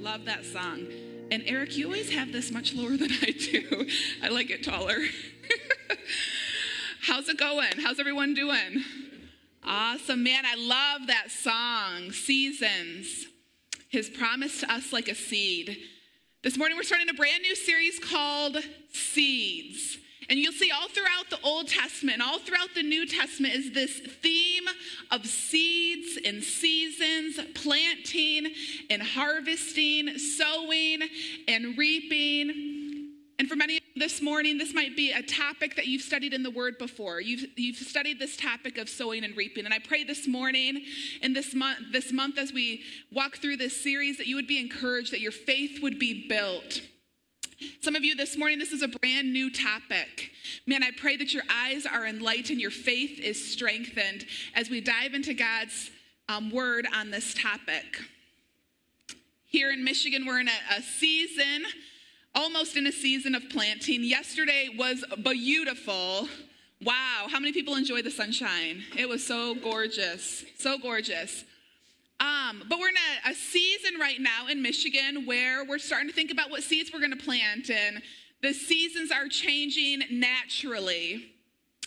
Love that song. And Eric, you always have this much lower than I do. I like it taller. How's it going? How's everyone doing? Awesome, man. I love that song, Seasons. His promise to us like a seed. This morning, we're starting a brand new series called Seeds. And you'll see all throughout the Old Testament, all throughout the New Testament, is this theme of seeds and seasons, planting and harvesting, sowing and reaping. And for many of this morning, this might be a topic that you've studied in the Word before. You've, you've studied this topic of sowing and reaping. And I pray this morning and this month, this month as we walk through this series that you would be encouraged, that your faith would be built. Some of you this morning, this is a brand new topic. Man, I pray that your eyes are enlightened, your faith is strengthened as we dive into God's um, word on this topic. Here in Michigan, we're in a, a season almost in a season of planting. Yesterday was beautiful. Wow, how many people enjoy the sunshine? It was so gorgeous, so gorgeous. Um, but we're in a, a season right now in Michigan where we're starting to think about what seeds we're going to plant, and the seasons are changing naturally.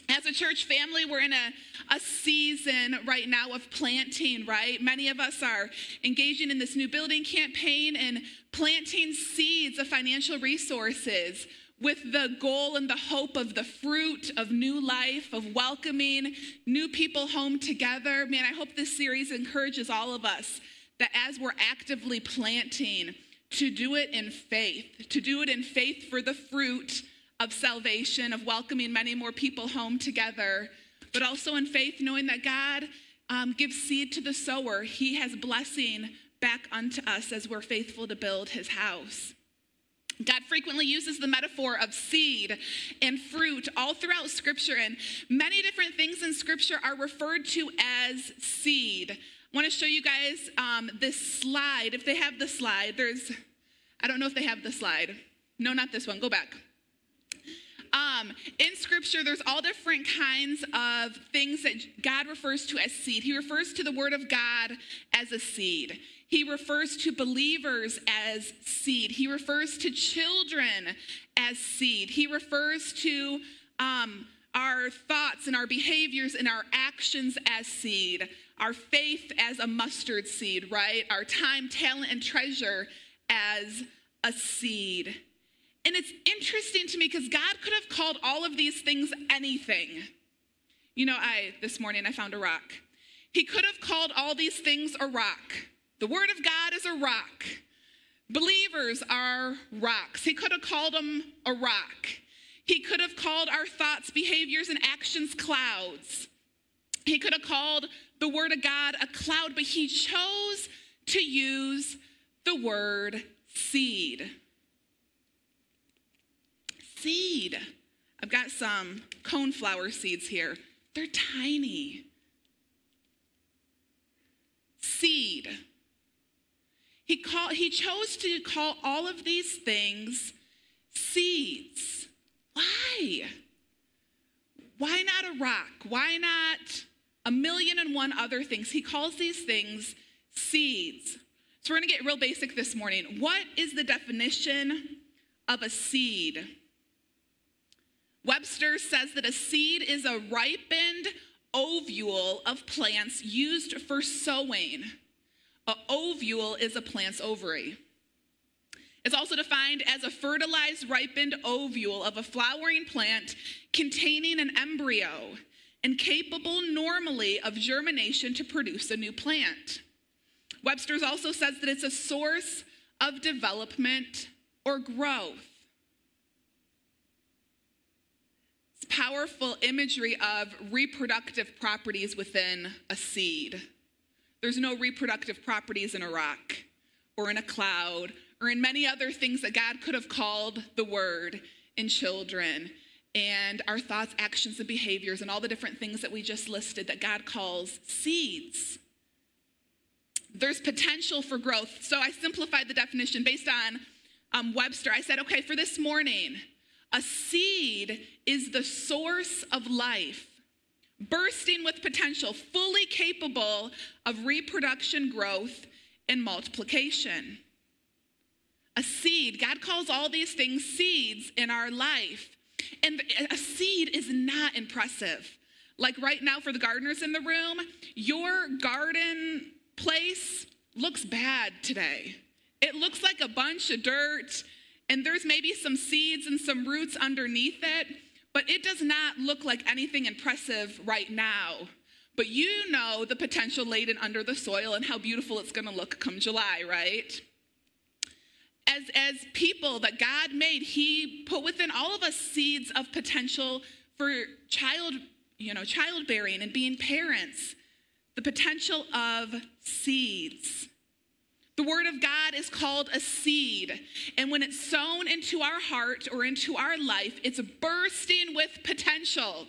As a church family, we're in a, a season right now of planting, right? Many of us are engaging in this new building campaign and planting seeds of financial resources with the goal and the hope of the fruit of new life, of welcoming new people home together. Man, I hope this series encourages all of us that as we're actively planting, to do it in faith, to do it in faith for the fruit of salvation, of welcoming many more people home together, but also in faith, knowing that God um, gives seed to the sower. He has blessing back unto us as we're faithful to build his house. God frequently uses the metaphor of seed and fruit all throughout Scripture, and many different things in Scripture are referred to as seed. I want to show you guys um, this slide. If they have the slide, there's, I don't know if they have the slide. No, not this one. Go back. Um, in scripture, there's all different kinds of things that God refers to as seed. He refers to the word of God as a seed. He refers to believers as seed. He refers to children as seed. He refers to um, our thoughts and our behaviors and our actions as seed. Our faith as a mustard seed, right? Our time, talent, and treasure as a seed. And it's interesting to me because God could have called all of these things anything. You know, I this morning I found a rock. He could have called all these things a rock. The word of God is a rock. Believers are rocks. He could have called them a rock. He could have called our thoughts, behaviors, and actions clouds. He could have called the word of God a cloud, but he chose to use the word seed seed. I've got some coneflower seeds here. They're tiny. Seed. He, call, he chose to call all of these things seeds. Why? Why not a rock? Why not a million and one other things? He calls these things seeds. So we're going to get real basic this morning. What is the definition of a seed? Webster says that a seed is a ripened ovule of plants used for sowing. A ovule is a plant's ovary. It's also defined as a fertilized, ripened ovule of a flowering plant containing an embryo and capable normally of germination to produce a new plant. Webster's also says that it's a source of development or growth. It's powerful imagery of reproductive properties within a seed. There's no reproductive properties in a rock or in a cloud or in many other things that God could have called the word in children and our thoughts, actions, and behaviors, and all the different things that we just listed that God calls seeds. There's potential for growth. So I simplified the definition based on um, Webster. I said, okay, for this morning, a seed is the source of life, bursting with potential, fully capable of reproduction, growth, and multiplication. A seed. God calls all these things seeds in our life. And a seed is not impressive. Like right now, for the gardeners in the room, your garden place looks bad today. It looks like a bunch of dirt, and there's maybe some seeds and some roots underneath it, but it does not look like anything impressive right now. But you know the potential laden under the soil and how beautiful it's gonna look come July, right? As, as people that God made, He put within all of us seeds of potential for child, you know, childbearing and being parents. The potential of seeds. The Word of God is called a seed. And when it's sown into our heart or into our life, it's bursting with potential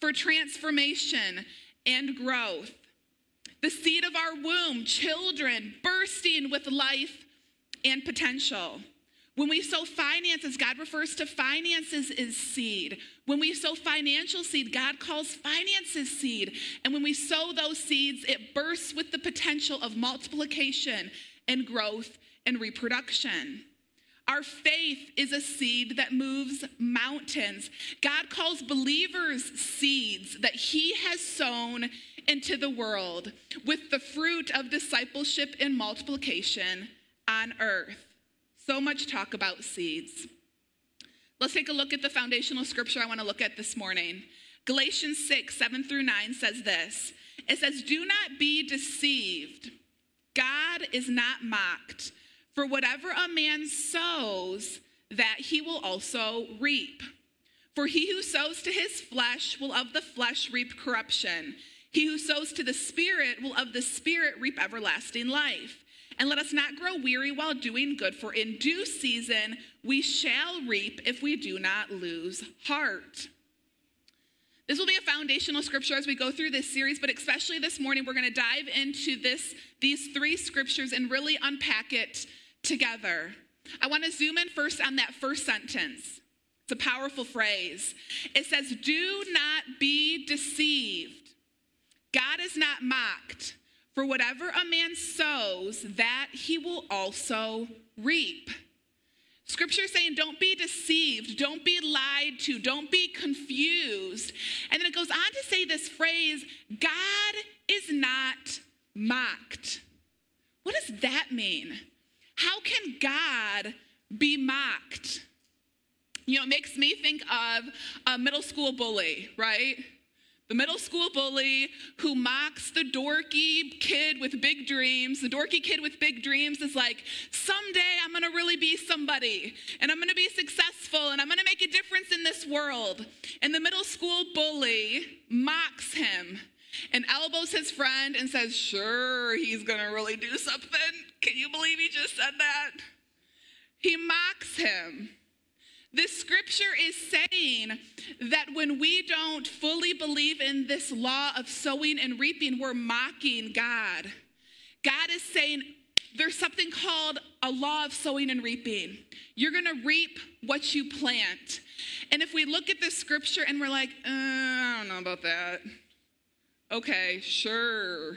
for transformation and growth. The seed of our womb, children bursting with life and potential. When we sow finances, God refers to finances as seed. When we sow financial seed, God calls finances seed. And when we sow those seeds, it bursts with the potential of multiplication and growth and reproduction. Our faith is a seed that moves mountains. God calls believers seeds that He has sown into the world with the fruit of discipleship and multiplication on earth. So much talk about seeds. Let's take a look at the foundational scripture I want to look at this morning. Galatians 6, 7 through 9 says this It says, Do not be deceived. God is not mocked. For whatever a man sows, that he will also reap. For he who sows to his flesh will of the flesh reap corruption. He who sows to the Spirit will of the Spirit reap everlasting life. And let us not grow weary while doing good, for in due season we shall reap if we do not lose heart. This will be a foundational scripture as we go through this series, but especially this morning, we're going to dive into this, these three scriptures and really unpack it together. I want to zoom in first on that first sentence. It's a powerful phrase. It says, Do not be deceived. God is not mocked. For whatever a man sows, that he will also reap. Scripture saying, don't be deceived, don't be lied to, don't be confused. And then it goes on to say this phrase God is not mocked. What does that mean? How can God be mocked? You know, it makes me think of a middle school bully, right? The middle school bully who mocks the dorky kid with big dreams. The dorky kid with big dreams is like, someday I'm gonna really be somebody and I'm gonna be successful and I'm gonna make a difference in this world. And the middle school bully mocks him and elbows his friend and says, Sure, he's gonna really do something. Can you believe he just said that? He mocks him. This scripture is saying that when we don't fully believe in this law of sowing and reaping, we're mocking God. God is saying there's something called a law of sowing and reaping. You're going to reap what you plant. And if we look at this scripture and we're like, uh, I don't know about that. Okay, sure.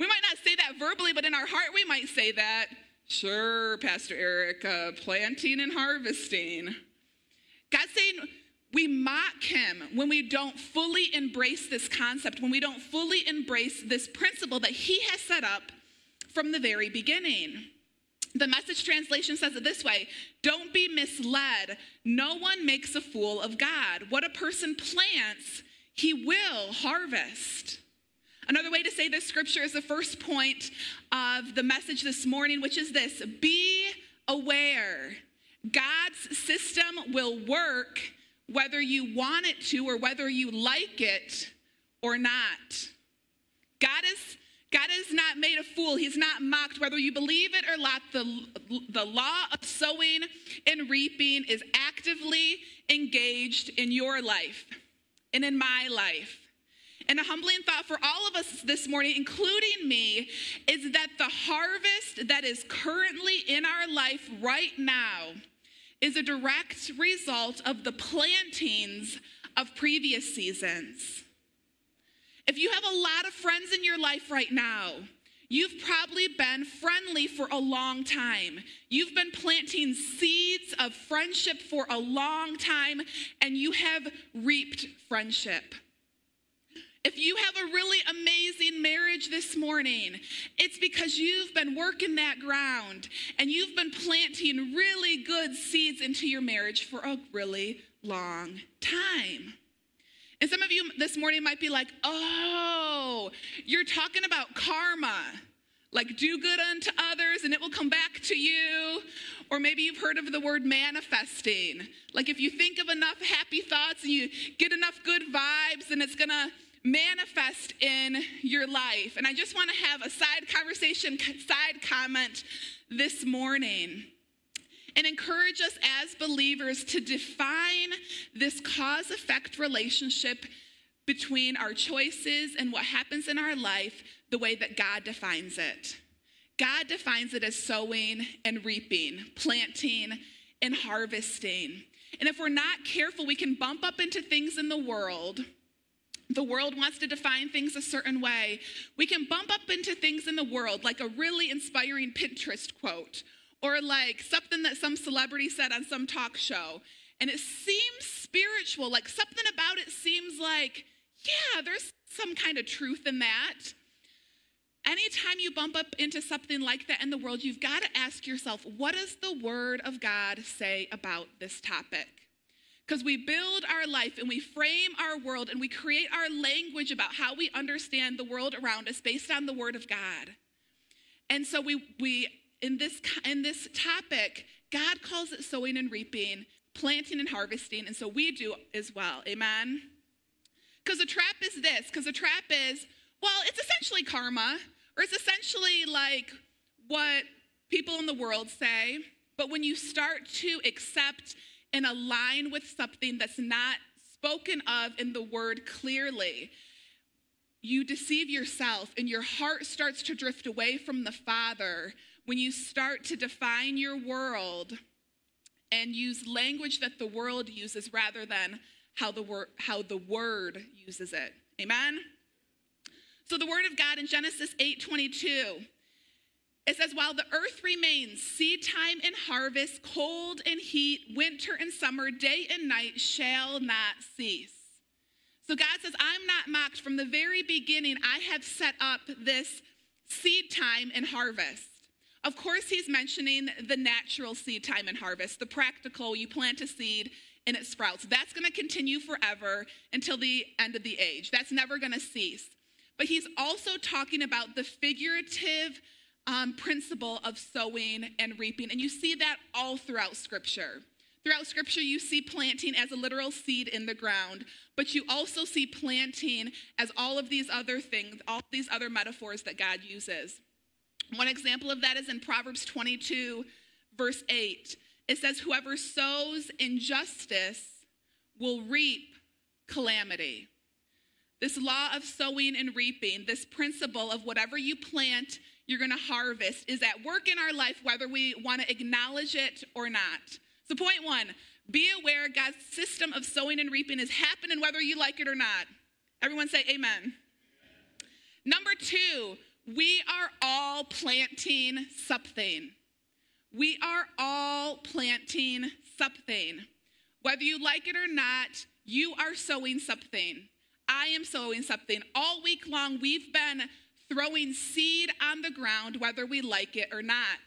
We might not say that verbally, but in our heart, we might say that. Sure, Pastor Eric, uh, planting and harvesting. God's saying we mock him when we don't fully embrace this concept, when we don't fully embrace this principle that he has set up from the very beginning. The message translation says it this way Don't be misled. No one makes a fool of God. What a person plants, he will harvest. Another way to say this scripture is the first point of the message this morning, which is this be aware. God's system will work whether you want it to or whether you like it or not. God is God is not made a fool. He's not mocked. Whether you believe it or not, the, the law of sowing and reaping is actively engaged in your life and in my life. And a humbling thought for all of us this morning, including me, is that the harvest that is currently in our life right now is a direct result of the plantings of previous seasons. If you have a lot of friends in your life right now, You've probably been friendly for a long time. You've been planting seeds of friendship for a long time, and you have reaped friendship. If you have a really amazing marriage this morning, it's because you've been working that ground and you've been planting really good seeds into your marriage for a really long time. And some of you this morning might be like, oh, you're talking about karma. Like, do good unto others and it will come back to you. Or maybe you've heard of the word manifesting. Like, if you think of enough happy thoughts and you get enough good vibes, and it's gonna manifest in your life. And I just want to have a side conversation, side comment this morning and encourage us as believers to define this cause effect relationship between our choices and what happens in our life the way that God defines it. God defines it as sowing and reaping, planting and harvesting. And if we're not careful, we can bump up into things in the world the world wants to define things a certain way. We can bump up into things in the world, like a really inspiring Pinterest quote, or like something that some celebrity said on some talk show. And it seems spiritual, like something about it seems like, yeah, there's some kind of truth in that. Anytime you bump up into something like that in the world, you've got to ask yourself, what does the Word of God say about this topic? Because we build our life and we frame our world and we create our language about how we understand the world around us based on the Word of God. And so we, we in, this, in this topic, God calls it sowing and reaping, planting and harvesting, and so we do as well. Amen? Because the trap is this, because the trap is, well, it's essentially karma, or it's essentially like what people in the world say. But when you start to accept and align with something that's not spoken of in the word clearly, you deceive yourself and your heart starts to drift away from the Father when you start to define your world and use language that the world uses rather than how the word how the word uses it. Amen. So the word of God in Genesis 8:22 it says, while the earth remains, seed time and harvest, cold and heat, winter and summer, day and night shall not cease. So God says, I'm not mocked. From the very beginning, I have set up this seed time and harvest. Of course, he's mentioning the natural seed time and harvest, the practical, you plant a seed and it sprouts. That's going to continue forever until the end of the age. That's never going to cease. But he's also talking about the figurative um, principle of sowing and reaping. And you see that all throughout Scripture. Throughout Scripture, you see planting as a literal seed in the ground, but you also see planting as all of these other things, all these other metaphors that God uses. One example of that is in Proverbs 22, verse 8. It says, Whoever sows injustice will reap calamity. This law of sowing and reaping, this principle of whatever you plant, you're going to harvest is at work in our life, whether we want to acknowledge it or not. So, point one be aware God's system of sowing and reaping is happening whether you like it or not. Everyone say amen. Number two, we are all planting something. We are all planting something. Whether you like it or not, you are sowing something. I am sowing something. All week long, we've been throwing seed on the ground, whether we like it or not.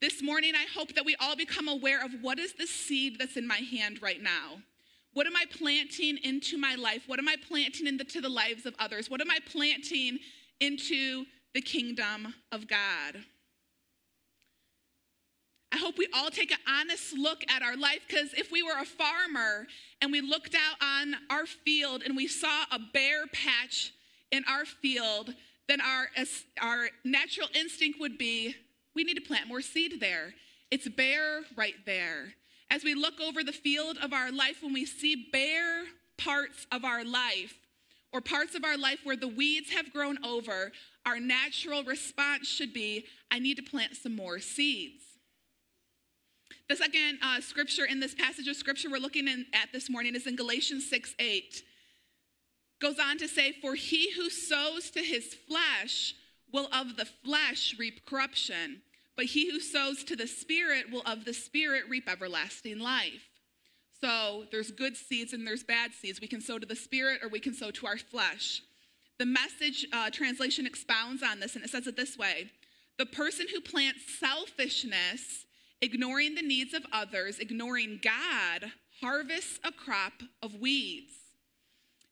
This morning, I hope that we all become aware of what is the seed that's in my hand right now. What am I planting into my life? What am I planting into the lives of others? What am I planting into the kingdom of God? I hope we all take an honest look at our life because if we were a farmer and we looked out on our field and we saw a bare patch in our field, then our, our natural instinct would be we need to plant more seed there. It's bare right there. As we look over the field of our life, when we see bare parts of our life, or parts of our life where the weeds have grown over, our natural response should be I need to plant some more seeds. The second uh, scripture in this passage of scripture we're looking in, at this morning is in Galatians 6 8 goes on to say, For he who sows to his flesh will of the flesh reap corruption, but he who sows to the Spirit will of the Spirit reap everlasting life. So there's good seeds and there's bad seeds. We can sow to the Spirit or we can sow to our flesh. The message uh, translation expounds on this and it says it this way The person who plants selfishness, ignoring the needs of others, ignoring God, harvests a crop of weeds.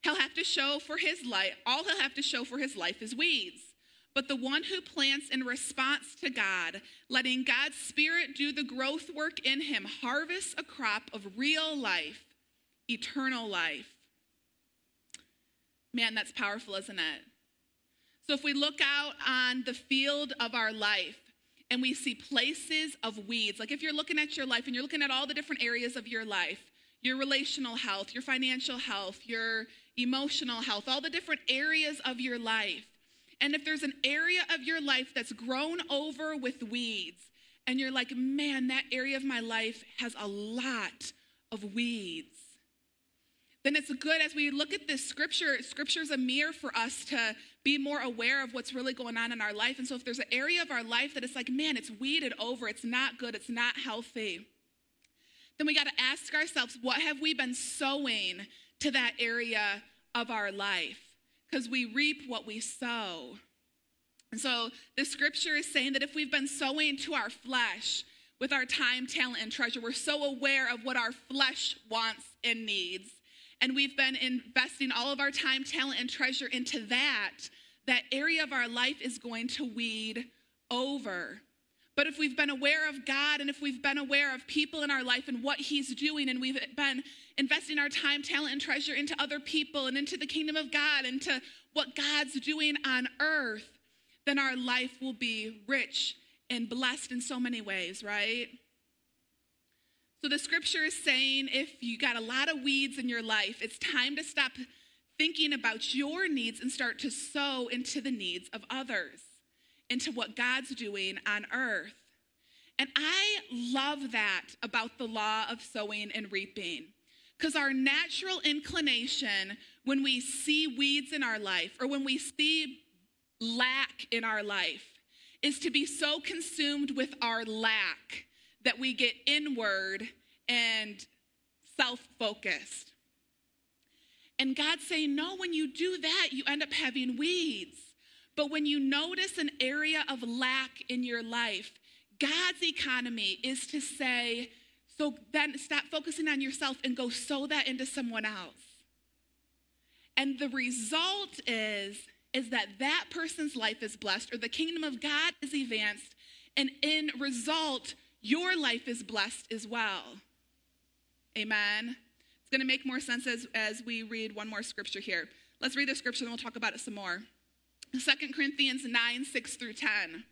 He'll have to show for his life, all he'll have to show for his life is weeds. But the one who plants in response to God, letting God's Spirit do the growth work in him, harvests a crop of real life, eternal life. Man, that's powerful, isn't it? So if we look out on the field of our life and we see places of weeds, like if you're looking at your life and you're looking at all the different areas of your life, your relational health, your financial health, your emotional health, all the different areas of your life, and if there's an area of your life that's grown over with weeds, and you're like, man, that area of my life has a lot of weeds, then it's good as we look at this scripture. Scripture is a mirror for us to be more aware of what's really going on in our life. And so if there's an area of our life that it's like, man, it's weeded over, it's not good, it's not healthy, then we got to ask ourselves, what have we been sowing to that area of our life? because we reap what we sow. And so the scripture is saying that if we've been sowing to our flesh with our time, talent, and treasure, we're so aware of what our flesh wants and needs. And we've been investing all of our time, talent, and treasure into that. That area of our life is going to weed over. But if we've been aware of God and if we've been aware of people in our life and what He's doing, and we've been investing our time, talent, and treasure into other people and into the kingdom of God, into what God's doing on earth, then our life will be rich and blessed in so many ways, right? So the scripture is saying if you got a lot of weeds in your life, it's time to stop thinking about your needs and start to sow into the needs of others into what God's doing on earth. And I love that about the law of sowing and reaping. Because our natural inclination when we see weeds in our life or when we see lack in our life is to be so consumed with our lack that we get inward and self focused. And God's saying, no, when you do that, you end up having weeds. But when you notice an area of lack in your life, God's economy is to say, so then stop focusing on yourself and go sow that into someone else. And the result is is that that person's life is blessed or the kingdom of God is advanced and in result your life is blessed as well. Amen. It's going to make more sense as, as we read one more scripture here. Let's read the scripture and we'll talk about it some more. 2 Corinthians 9, 6 through 10.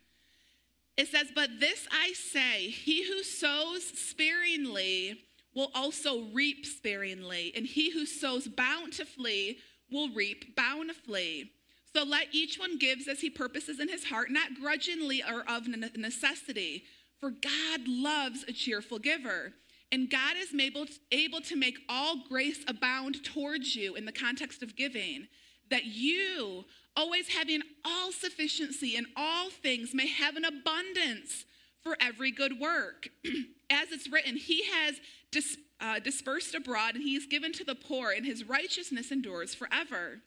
It says, But this I say, he who sows sparingly will also reap sparingly, and he who sows bountifully will reap bountifully. So let each one gives as he purposes in his heart, not grudgingly or of necessity, for God loves a cheerful giver. And God is able, able to make all grace abound towards you in the context of giving, that you, always having all sufficiency in all things, may have an abundance for every good work. As it's written, He has dis, uh, dispersed abroad and He's given to the poor, and His righteousness endures forever.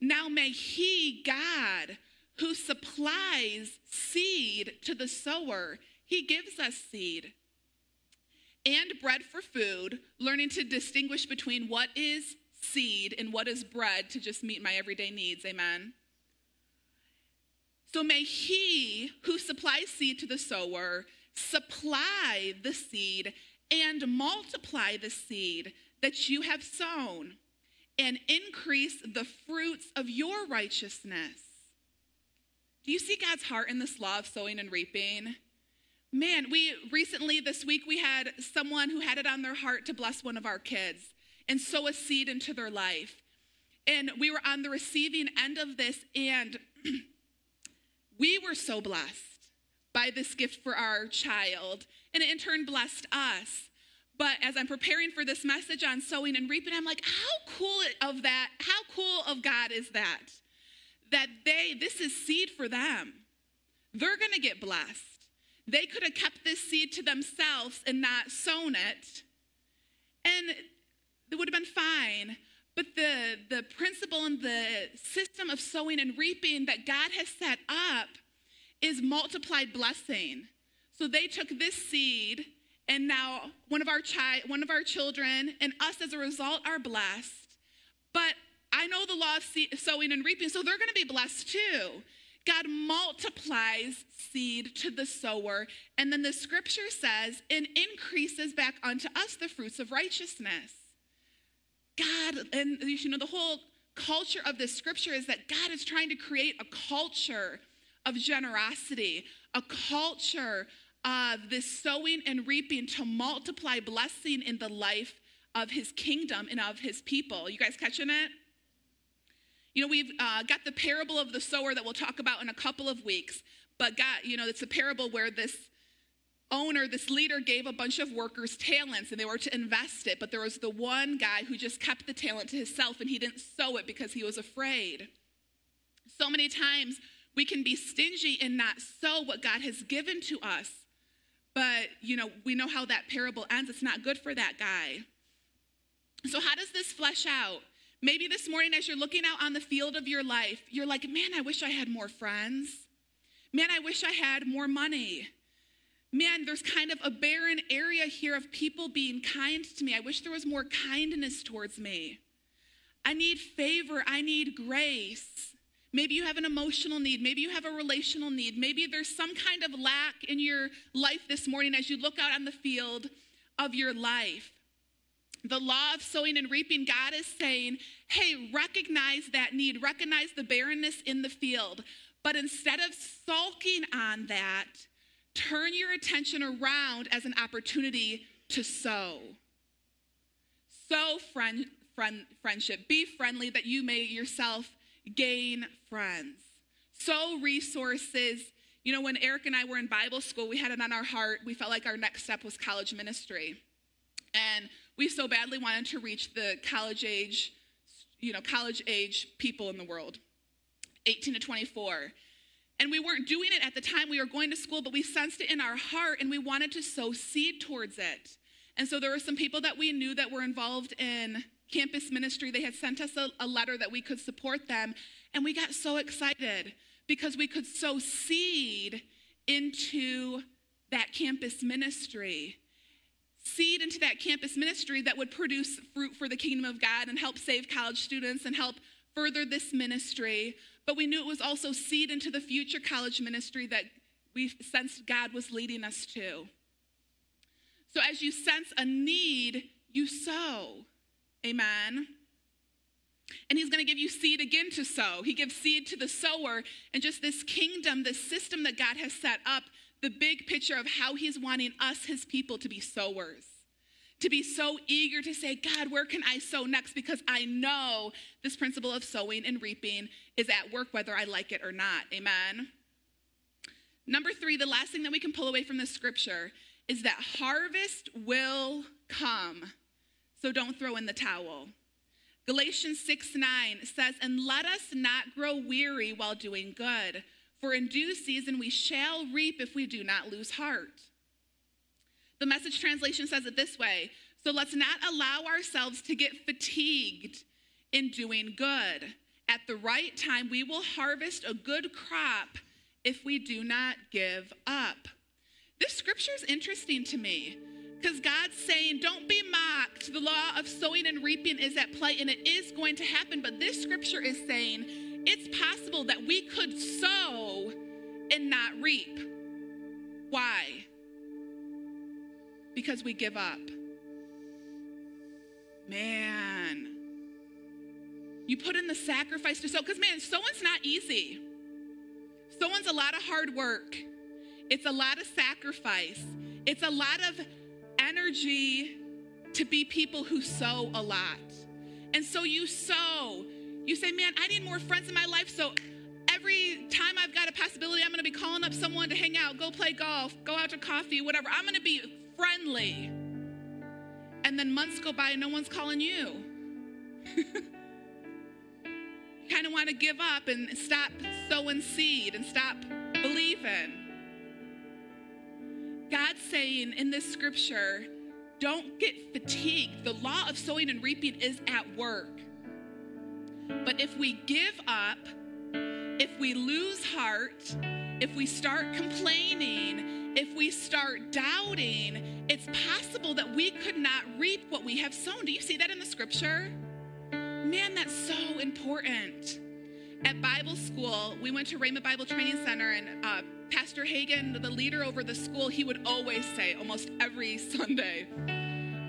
Now may He, God, who supplies seed to the sower, He gives us seed and bread for food, learning to distinguish between what is seed and what is bread to just meet my everyday needs. Amen. So may he who supplies seed to the sower supply the seed and multiply the seed that you have sown and increase the fruits of your righteousness. Do you see God's heart in this law of sowing and reaping? Man, we recently this week we had someone who had it on their heart to bless one of our kids and sow a seed into their life. And we were on the receiving end of this, and we were so blessed by this gift for our child, and it in turn blessed us. But as I'm preparing for this message on sowing and reaping, I'm like, how cool of that, how cool of God is that? that they, this is seed for them. They're to get blessed. They could have kept this seed to themselves and not sown it, and it would have been fine. But the, the principle and the system of sowing and reaping that God has set up is multiplied blessing. So they took this seed, and now one of our chi- one of our children and us as a result are blessed. But I know the law of sowing and reaping, so they're going to be blessed too. God multiplies seed to the sower, and then the scripture says, and increases back unto us the fruits of righteousness. God, and you know, the whole culture of this scripture is that God is trying to create a culture of generosity, a culture of this sowing and reaping to multiply blessing in the life of his kingdom and of his people. You guys catching it? You know, we've uh, got the parable of the sower that we'll talk about in a couple of weeks. But God, you know, it's a parable where this owner, this leader gave a bunch of workers talents and they were to invest it. But there was the one guy who just kept the talent to himself and he didn't sow it because he was afraid. So many times we can be stingy and not sow what God has given to us. But, you know, we know how that parable ends. It's not good for that guy. So, how does this flesh out? Maybe this morning, as you're looking out on the field of your life, you're like, man, I wish I had more friends. Man, I wish I had more money. Man, there's kind of a barren area here of people being kind to me. I wish there was more kindness towards me. I need favor. I need grace. Maybe you have an emotional need. Maybe you have a relational need. Maybe there's some kind of lack in your life this morning as you look out on the field of your life the law of sowing and reaping, God is saying, hey, recognize that need, recognize the barrenness in the field. But instead of sulking on that, turn your attention around as an opportunity to sow. Sow friend, friend, friendship. Be friendly that you may yourself gain friends. Sow resources. You know, when Eric and I were in Bible school, we had it on our heart. We felt like our next step was college ministry. And we so badly wanted to reach the college age, you know, college age people in the world, 18 to 24. And we weren't doing it at the time we were going to school, but we sensed it in our heart and we wanted to sow seed towards it. And so there were some people that we knew that were involved in campus ministry. They had sent us a, a letter that we could support them. And we got so excited because we could sow seed into that campus ministry seed into that campus ministry that would produce fruit for the kingdom of God and help save college students and help further this ministry. But we knew it was also seed into the future college ministry that we sensed God was leading us to. So as you sense a need, you sow. Amen. And he's going to give you seed again to sow. He gives seed to the sower. And just this kingdom, this system that God has set up the big picture of how he's wanting us, his people, to be sowers. To be so eager to say, God, where can I sow next? Because I know this principle of sowing and reaping is at work whether I like it or not. Amen. Number three, the last thing that we can pull away from the scripture is that harvest will come. So don't throw in the towel. Galatians 6 9 says, And let us not grow weary while doing good for in due season we shall reap if we do not lose heart. The message translation says it this way So let's not allow ourselves to get fatigued in doing good. At the right time, we will harvest a good crop if we do not give up. This scripture is interesting to me because God's saying, Don't be mocked. The law of sowing and reaping is at play, and it is going to happen. But this scripture is saying, it's possible that we could sow and not reap. Why? Because we give up. Man. You put in the sacrifice to sow, because man, sowing's not easy. Sowing's a lot of hard work. It's a lot of sacrifice. It's a lot of energy to be people who sow a lot. And so you sow you say, man, I need more friends in my life, so every time I've got a possibility, I'm going to be calling up someone to hang out, go play golf, go out to coffee, whatever. I'm going to be friendly. And then months go by and no one's calling you. you kind of want to give up and stop sowing seed and stop believing. God's saying in this scripture, don't get fatigued. The law of sowing and reaping is at work. But if we give up, if we lose heart, if we start complaining, if we start doubting, it's possible that we could not reap what we have sown. Do you see that in the scripture? Man, that's so important. At Bible school, we went to Rhema Bible Training Center, and uh, Pastor Hagin, the leader over the school, he would always say, almost every Sunday,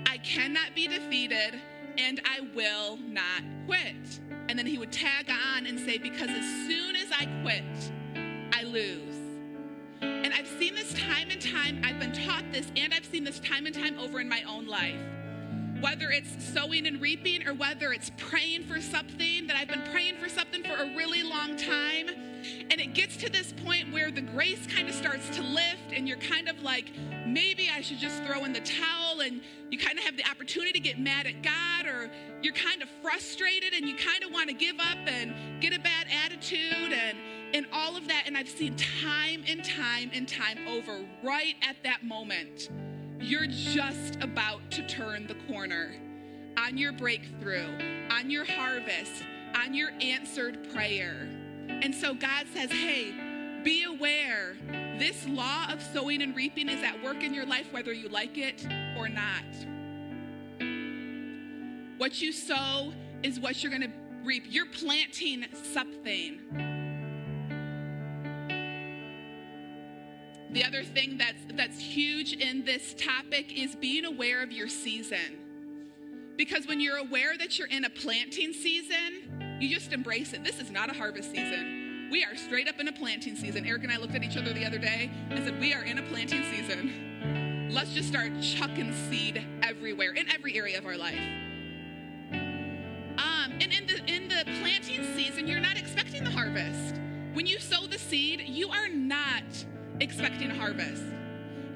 I cannot be defeated and I will not quit. And then he would tag on and say, Because as soon as I quit, lose. And I've seen this time and time, I've been taught this, and I've seen this time and time over in my own life. Whether it's sowing and reaping, or whether it's praying for something that I've been praying for something for a really long time. And it gets to this point where the grace kind of starts to lift, and you're kind of like, maybe I should just throw in the towel, and you kind of have the opportunity to get mad at God, or you're kind of frustrated and you kind of want to give up and get a bad attitude and and all of that and I've seen time and time and time over right at that moment you're just about to turn the corner on your breakthrough, on your harvest, on your answered prayer. And so God says, "Hey, be aware. This law of sowing and reaping is at work in your life whether you like it or not." What you sow is what you're going to reap. You're planting something. The other thing that's that's huge in this topic is being aware of your season. Because when you're aware that you're in a planting season, you just embrace it. This is not a harvest season. We are straight up in a planting season. Eric and I looked at each other the other day and said, "We are in a planting season." Let's just start chucking seed everywhere in every area of our life. Um, and in the in the planting season, you're not expecting the harvest. When you sow the seed, you are not expecting a harvest.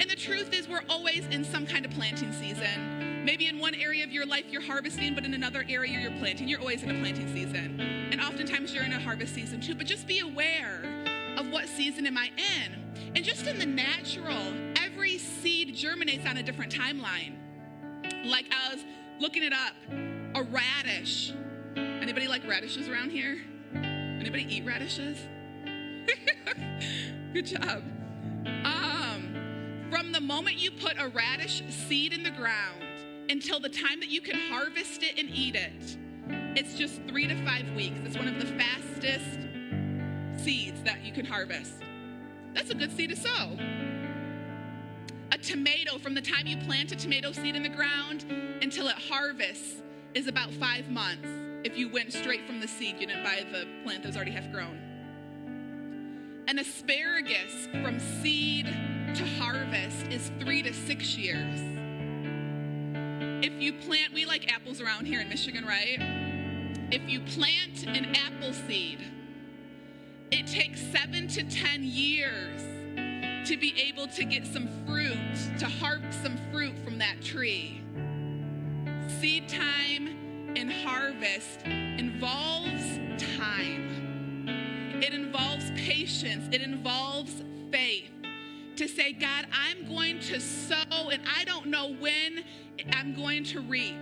And the truth is, we're always in some kind of planting season. Maybe in one area of your life you're harvesting, but in another area you're planting. You're always in a planting season. And oftentimes you're in a harvest season too. But just be aware of what season am I in. And just in the natural, every seed germinates on a different timeline. Like I was looking it up, a radish. Anybody like radishes around here? Anybody eat radishes? Good job. From the moment you put a radish seed in the ground until the time that you can harvest it and eat it, it's just three to five weeks. It's one of the fastest seeds that you can harvest. That's a good seed to sow. A tomato, from the time you plant a tomato seed in the ground until it harvests, is about five months. If you went straight from the seed, you didn't buy the plant that was already half grown. An asparagus from seed to harvest is three to six years. If you plant, we like apples around here in Michigan, right? If you plant an apple seed, it takes seven to 10 years to be able to get some fruit, to harvest some fruit from that tree. Seed time and harvest involves time, it involves patience, it involves faith. To say, God, I'm going to sow, and I don't know when I'm going to reap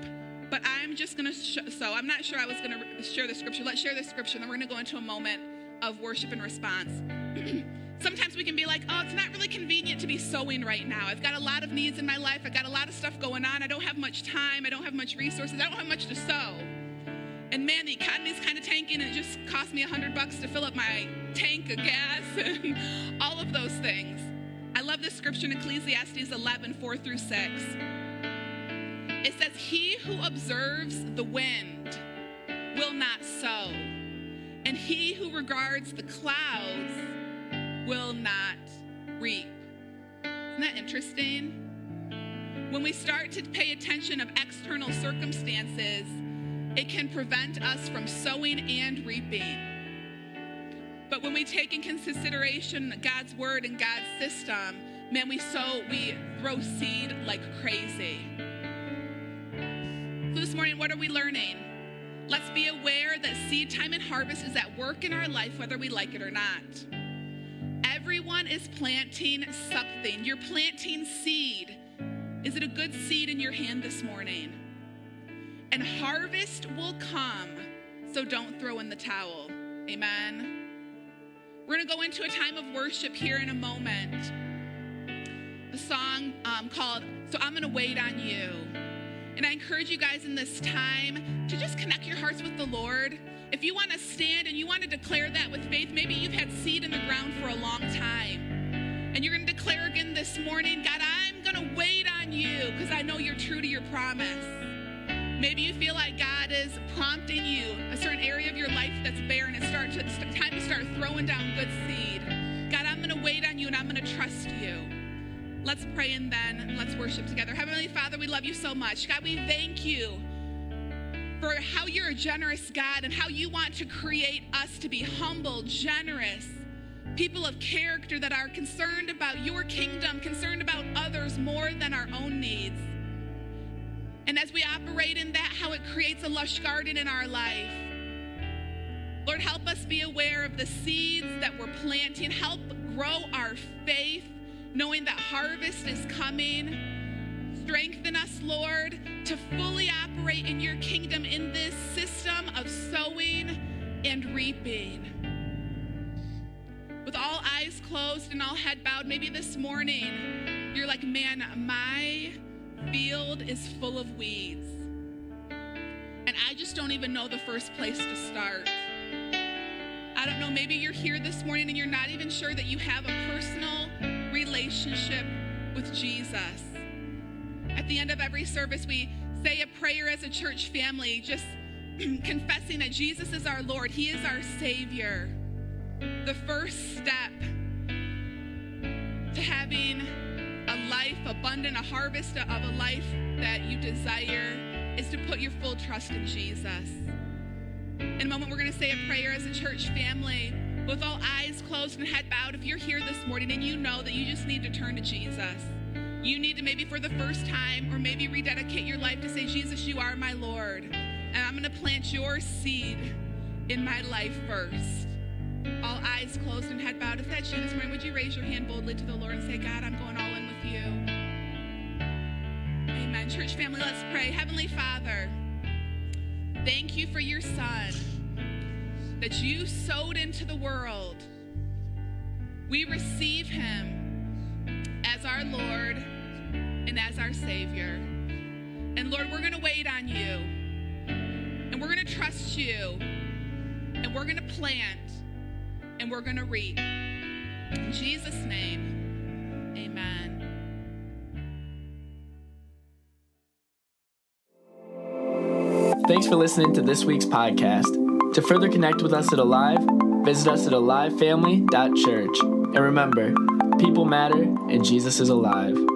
but I'm just going to sh- so I'm not sure I was going to share the scripture. Let's share the scripture, then we're going to go into a moment of worship and response. Sometimes we can be like, oh, it's not really convenient to be sowing right now. I've got a lot of needs in my life. I've got a lot of stuff going on. I don't have much time. I don't have much resources. I don't have much to sow. And man, the economy's kind of tanking. And it just cost me a hundred bucks to fill up my tank of gas and all of those things. I love this scripture in Ecclesiastes 11, 4 through 6. It says, He who observes the wind will not sow, and he who regards the clouds will not reap. Isn't that interesting? When we start to pay attention of external circumstances, it can prevent us from sowing and reaping. But when we take in consideration God's word and God's system, man, we sow, we throw seed like crazy. So this morning, what are we learning? Let's be aware that seed time and harvest is at work in our life, whether we like it or not. Everyone is planting something. You're planting seed. Is it a good seed in your hand this morning? And harvest will come, so don't throw in the towel. Amen. We're going to go into a time of worship here in a moment. A song um, called So I'm going to Wait on You. And I encourage you guys in this time to just connect your hearts with the Lord. If you want to stand and you want to declare that with faith, maybe you've had seed in the ground for a long time. And you're going to declare again this morning, God, I'm going to wait on you because I know you're true to your promise. Maybe you feel like God is prompting you a certain area of your life barren. It's start to, time to start throwing down good seed. God, I'm going to wait on you and I'm going to trust you. Let's pray and then let's worship together. Heavenly Father, we love you so much. God, we thank you for how you're a generous God and how you want to create us to be humble, generous, people of character that are concerned about your kingdom, concerned about others more than our own needs. And as we operate in that, how it creates a lush garden in our life. Lord, help us be aware of the seeds that we're planting. Help grow our faith knowing that harvest is coming. Strengthen us, Lord, to fully operate in your kingdom in this system of sowing and reaping. With all eyes closed and all head bowed, maybe this morning you're like, man, my field is full of weeds. And I just don't even know the first place to start. I don't know, maybe you're here this morning and you're not even sure that you have a personal relationship with Jesus. At the end of every service, we say a prayer as a church family, just confessing that Jesus is our Lord, He is our Savior. The first step to having a life abundant, a harvest of a life that you desire, is to put your full trust in Jesus. In a moment, we're going to say a prayer as a church family with all eyes closed and head bowed, if you're here this morning and you know that you just need to turn to Jesus, you need to maybe for the first time or maybe rededicate your life to say, Jesus, you are my Lord. And I'm going to plant your seed in my life first. All eyes closed and head bowed. If that's you this morning, would you raise your hand boldly to the Lord and say, God, I'm going all in with you? Amen. Church family, let's pray. Heavenly Father, thank you for your son that you sowed into the world. We receive him as our Lord and as our Savior. And Lord, we're going to wait on you. And we're going to trust you. And we're going to plant. And we're going to reap. In Jesus' name, amen. Thanks for listening to this week's podcast. To further connect with us at Alive, visit us at alivefamily.church. And remember, people matter and Jesus is alive.